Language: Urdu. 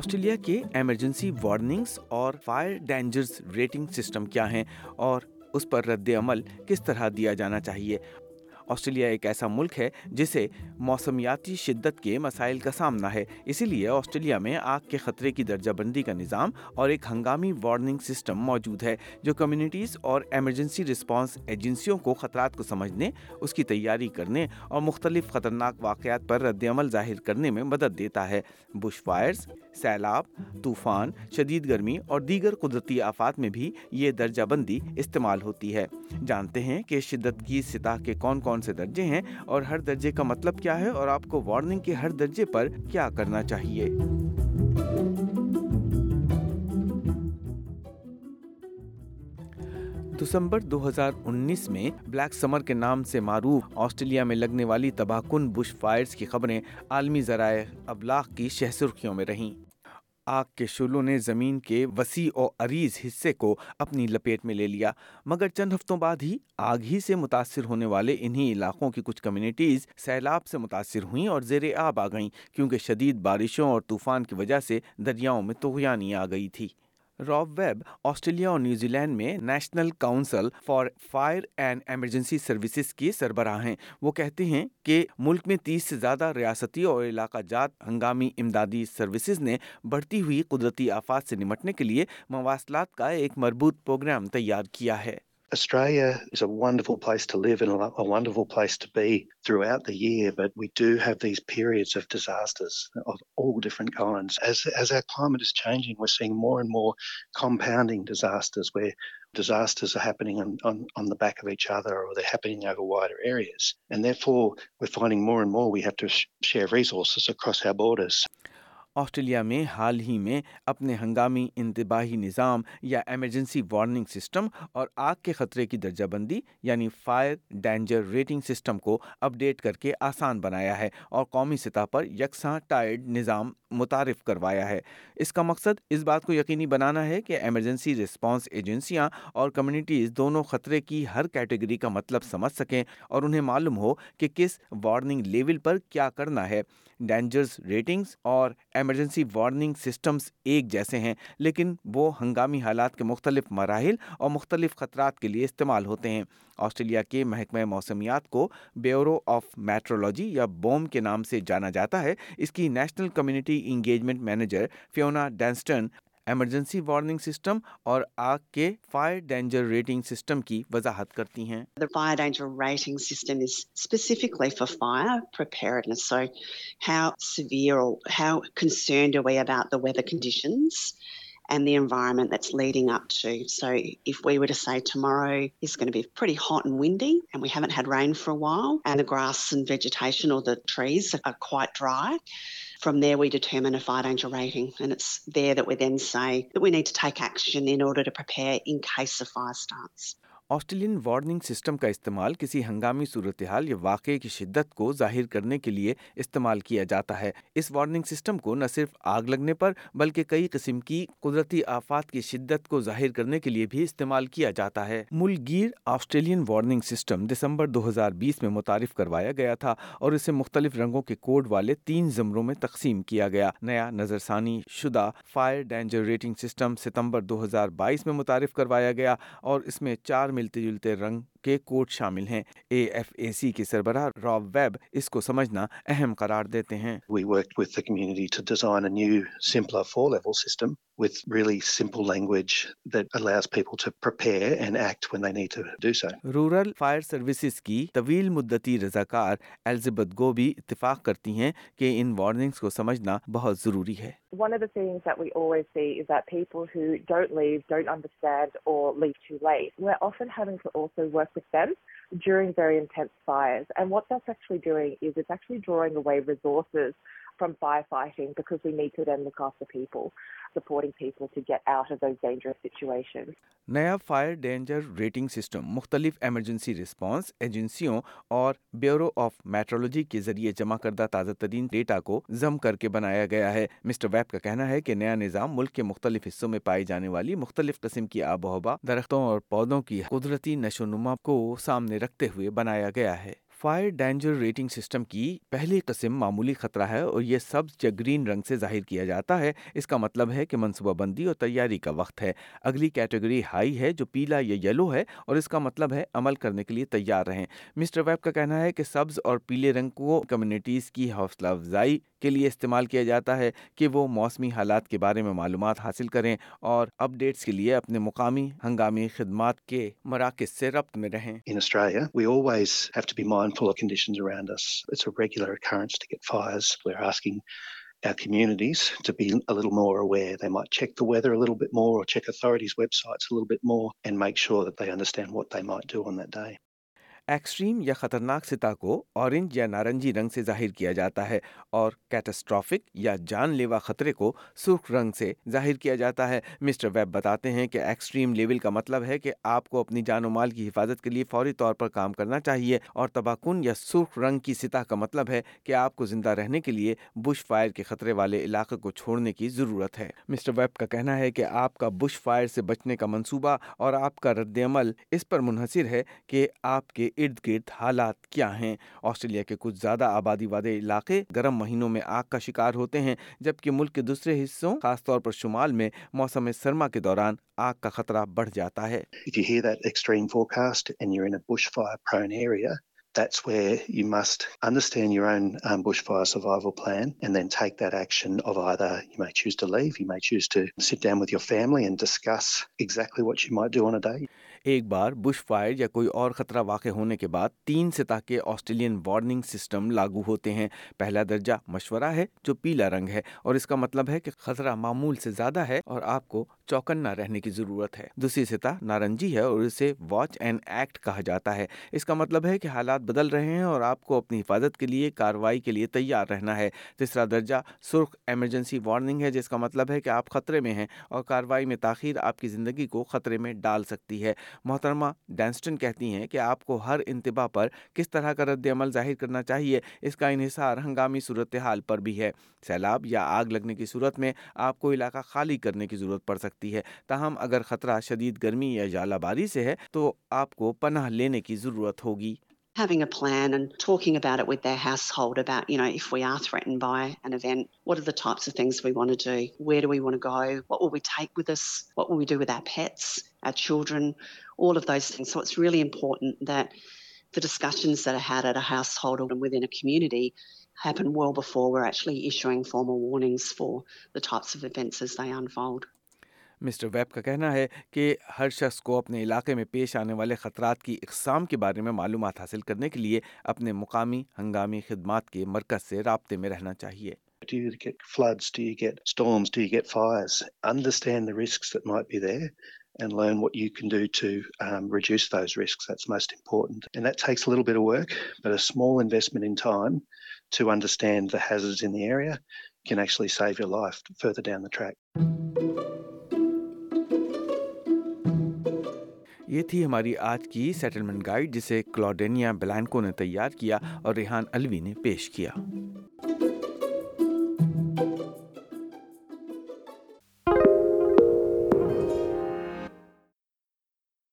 آسٹریلیا کے ایمرجنسی وارننگز اور فائر ڈینجرز ریٹنگ سسٹم کیا ہیں اور اس پر رد عمل کس طرح دیا جانا چاہیے؟ آسٹریلیا ایک ایسا ملک ہے جسے موسمیاتی شدت کے مسائل کا سامنا ہے۔ اسی لیے آسٹریلیا میں آگ کے خطرے کی درجہ بندی کا نظام اور ایک ہنگامی وارننگ سسٹم موجود ہے جو کمیونٹیز اور ایمرجنسی رسپانس ایجنسیوں کو خطرات کو سمجھنے، اس کی تیاری کرنے اور مختلف خطرناک واقعات پر رد عمل ظاہر کرنے میں مدد دیتا ہے۔ بش فائرز سیلاب، طوفان، شدید گرمی اور دیگر قدرتی آفات میں بھی یہ درجہ بندی استعمال ہوتی ہے۔ جانتے ہیں کہ شدت کی سطح کے کون کون سے درجے ہیں اور ہر درجے کا مطلب کیا ہے اور آپ کو وارننگ کے ہر درجے پر کیا کرنا چاہیے؟ دسمبر دو ہزار انیس میں بلیک سمر کے نام سے معروف آسٹریلیا میں لگنے والی تباہ کن بش فائرز کی خبریں عالمی ذرائع ابلاغ کی شہ سرخیوں میں رہیں۔ آگ کے شولوں نے زمین کے وسیع و عریض حصے کو اپنی لپیٹ میں لے لیا، مگر چند ہفتوں بعد ہی آگ ہی سے متاثر ہونے والے انہی علاقوں کی کچھ کمیونٹیز سیلاب سے متاثر ہوئیں اور زیر آب آ گئیں، کیونکہ شدید بارشوں اور طوفان کی وجہ سے دریاؤں میں توغیانی آ گئی تھی۔ راب ویب آسٹریلیا اور New Zealand national council for fire and emergency services کی سربراہ ہیں۔ وہ کہتے ہیں کہ ملک میں تیس سے زیادہ ریاستی اور علاقہ جات ہنگامی امدادی سروسز نے بڑھتی ہوئی قدرتی آفات سے نمٹنے کے لیے مواصلات کا ایک مربوط پروگرام تیار کیا ہے۔ Australia is a wonderful place to live and a wonderful place to be throughout the year, but we do have these periods of disasters of all different kinds. As, as our climate is changing, we're seeing more and more compounding disasters where disasters are happening on, on, on the back of each other or they're happening over wider areas. And therefore, we're finding more and more we have to sh- share resources across our borders. Australia میں حال ہی میں اپنے ہنگامی انتباہی نظام یا ایمرجنسی وارننگ سسٹم اور آگ کے خطرے کی درجہ بندی یعنی فائر ڈینجر ریٹنگ سسٹم کو اپ ڈیٹ کر کے آسان بنایا ہے اور قومی سطح پر یکساں ٹائرڈ نظام متعارف کروایا ہے۔ اس کا مقصد اس بات کو یقینی بنانا ہے کہ ایمرجنسی رسپانس ایجنسیاں اور کمیونٹیز دونوں خطرے کی ہر کیٹیگری کا مطلب سمجھ سکیں اور انہیں معلوم ہو کہ کس وارننگ لیول پر کیا کرنا ہے۔ ڈینجرز ریٹنگز اور ایمرجنسی وارننگ سسٹمز ایک جیسے ہیں، لیکن وہ ہنگامی حالات کے مختلف مراحل اور مختلف خطرات کے لیے استعمال ہوتے ہیں۔ آسٹریلیا کے محکمہ موسمیات کو بیورو آف میٹرولوجی یا بوم کے نام سے جانا جاتا ہے۔ اس کی national community engagement manager Fiona Denston emergency warning system اور آگ کے فائر ڈینجر ریٹنگ سسٹم کی وضاحت کرتی ہیں The fire danger rating system is specifically for fire preparedness. So, how severe or how concerned are we about the weather conditions and the environment that's leading up to? So, if we were to say tomorrow is going to be pretty hot and windy and we haven't had rain for a while, and the grass and vegetation or the trees are quite dry. From there, we determine a fire danger rating, and it's there that we then say that we need to take action in order to prepare in case a fire starts. Australian warning system کا استعمال کسی ہنگامی صورتحال یا واقعے کی شدت کو ظاہر کرنے کے لیے استعمال کیا جاتا ہے۔ اس وارننگ سسٹم کو نہ صرف آگ لگنے پر بلکہ کئی قسم کی قدرتی آفات کی شدت کو ظاہر کرنے کے لیے بھی استعمال کیا جاتا ہے۔ ملک گیر آسٹریلین وارننگ سسٹم دسمبر دو ہزار بیس میں متعارف کروایا گیا تھا اور اسے مختلف رنگوں کے کوڈ والے تین زمروں میں تقسیم کیا گیا۔ نیا نظر ثانی شدہ فائر ڈینجر ریٹنگ سسٹم ستمبر دو ہزار بائیس میں متعارف کروایا گیا اور اس میں چار ملتے جلتے رنگ کے کوٹ شامل ہیں اے ایف اے سی کے سربراہ راب ویب اس کو سمجھنا اہم قرار دیتے ہیں We worked with the community to design a new, simpler four level system with really simple language that allows people to prepare and act when they need to do so. Rural fire services کی طویل مدتی رضاکار الزبت گو بھی اتفاق کرتی ہیں کہ ان وارننگز کو سمجھنا بہت ضروری ہے One of the things that we always see is that people who don't leave, don't understand, or leave too late, we're often having to also work with them during very intense fires. And what that's actually doing is it's actually drawing away resources from firefighting because we need to then look after people, supporting people to get out of those dangerous situations. نیا فائر ڈینجر ریٹنگ سسٹم مختلف ایمرجنسی رسپانس ایجنسیوں اور بیورو آف میٹرولوجی کے ذریعے جمع کردہ تازہ ترین ڈیٹا کو ضم کر کے بنایا گیا ہے مسٹر ویب کا کہنا ہے کہ نیا نظام ملک کے مختلف حصوں میں پائی جانے والی مختلف قسم کی آب و ہوا درختوں اور پودوں کی قدرتی نشو نما کو سامنے رکھتے ہوئے بنایا گیا ہے فائر ڈینجر ریٹنگ سسٹم کی پہلی قسم معمولی خطرہ ہے اور یہ سبز یا گرین رنگ سے ظاہر کیا جاتا ہے۔ اس کا مطلب ہے کہ منصوبہ بندی اور تیاری کا وقت ہے۔ اگلی کیٹیگری ہائی ہے جو پیلا یا یلو ہے اور اس کا مطلب ہے عمل کرنے کے لیے تیار رہیں۔ مسٹر ویب کا کہنا ہے کہ سبز اور پیلے رنگ کو کمیونٹیز کی حوصلہ افزائی کے لیے استعمال کیا جاتا ہے کہ وہ موسمی حالات کے بارے میں معلومات حاصل کریں اور اپ ڈیٹس کے لیے اپنے مقامی ہنگامی خدمات کے مراکز سے ربط میں رہیں In Australia, we always have to be mindful of conditions around us. It's a regular occurrence to get fires. We're asking our communities to be a little more aware. They might check the weather a little bit more or check authorities' websites a little bit more and make sure that they understand what they might do on that day. Extreme یا خطرناک سطح کو اورنج یا نارنجی رنگ سے ظاہر کیا جاتا ہے اور کیٹاسٹرافک یا جان لیوا خطرے کو سرخ رنگ سے ظاہر کیا جاتا ہے۔ مسٹر ویب بتاتے ہیں کہ ایکسٹریم لیول کا مطلب ہے کہ آپ کو اپنی جان و مال کی حفاظت کے لیے فوری طور پر کام کرنا چاہیے اور تباکن یا سرخ رنگ کی سطح کا مطلب ہے کہ آپ کو زندہ رہنے کے لیے بش فائر کے خطرے والے علاقے کو چھوڑنے کی ضرورت ہے۔ مسٹر ویب کا کہنا ہے کہ آپ کا بش فائر سے بچنے کا منصوبہ اور آپ کا رد عمل اس پر منحصر ہے کہ آپ کے ارد گرد حالات کیا ہیں آسٹریلیا کے کچھ زیادہ آبادی والے علاقے گرم مہینوں میں آگ کا شکار ہوتے ہیں جبکہ ملک کے دوسرے حصوں خاص طور پر شمال میں موسم سرما کے دوران آگ کا خطرہ بڑھ جاتا ہے If you hear that extreme forecast and you're in a bushfire prone area, that's where you must understand your own um, bushfire survival plan and then take that action of either you may choose to leave, you may choose to sit down with your family and discuss exactly what you might do on a day. ایک بار بش فائر یا کوئی اور خطرہ واقع ہونے کے بعد تین سطح کے آسٹریلین وارننگ سسٹم لاگو ہوتے ہیں۔ پہلا درجہ مشورہ ہے جو پیلا رنگ ہے اور اس کا مطلب ہے کہ خطرہ معمول سے زیادہ ہے اور آپ کو چوکنا رہنے کی ضرورت ہے۔ دوسری سطح نارنجی ہے اور اسے واچ اینڈ ایکٹ کہا جاتا ہے۔ اس کا مطلب ہے کہ حالات بدل رہے ہیں اور آپ کو اپنی حفاظت کے لیے کارروائی کے لیے تیار رہنا ہے۔ تیسرا درجہ سرخ ایمرجنسی وارننگ ہے جس کا مطلب ہے کہ آپ خطرے میں ہیں اور کارروائی میں تاخیر آپ کی زندگی کو خطرے میں ڈال سکتی ہے۔ محترمہ ڈینسٹن کہتی ہیں کہ آپ کو ہر انتباہ پر کس طرح کا رد عمل ظاہر کرنا چاہیے اس کا انحصار ہنگامی صورتحال پر بھی ہے سیلاب یا آگ لگنے کی صورت میں آپ کو علاقہ خالی کرنے کی ضرورت پڑ سکتی ہے تاہم اگر خطرہ شدید گرمی یا ژالہ باری سے ہے تو آپ کو پناہ لینے کی ضرورت ہوگی having a plan and talking about it with their household about, you know, if we are threatened by an event, what are the types of things we want to do? Where do we want to go? What will we take with us? What will we do with our pets, our children? All of those things. So it's really important that the discussions that are had at a household and within a community happen well before we're actually issuing formal warnings for the types of events as they unfold. Mr Webb کا کہنا ہے کہ ہر شخص کو اپنے علاقے میں پیش آنے والے خطرات کی اقسام کے بارے میں معلومات حاصل کرنے کے لیے اپنے مقامی ہنگامی خدمات کے مرکز سے رابطے میں رہنا چاہیے Do you get floods? Do you get storms? Do you get fires? Understand the risks that might be there and learn what you can do to um, reduce those risks. That's most important. And that takes a little bit of work, but a small investment in time to understand the hazards in the area can actually save your life further down the track. یہ تھی ہماری آج کی سیٹلمنٹ گائیڈ جسے کلوڈینیا بلانکو نے تیار کیا اور ریحان الوی نے پیش کیا